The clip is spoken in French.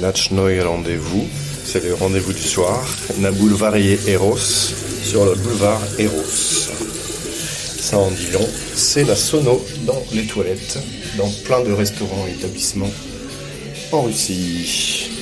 Natchnoi Rendez-vous, c'est le rendez-vous du soir, Naboulevard Eros, sur le boulevard Eros. Ça en dit long, c'est la sono dans les toilettes, dans plein de restaurants et établissements en Russie.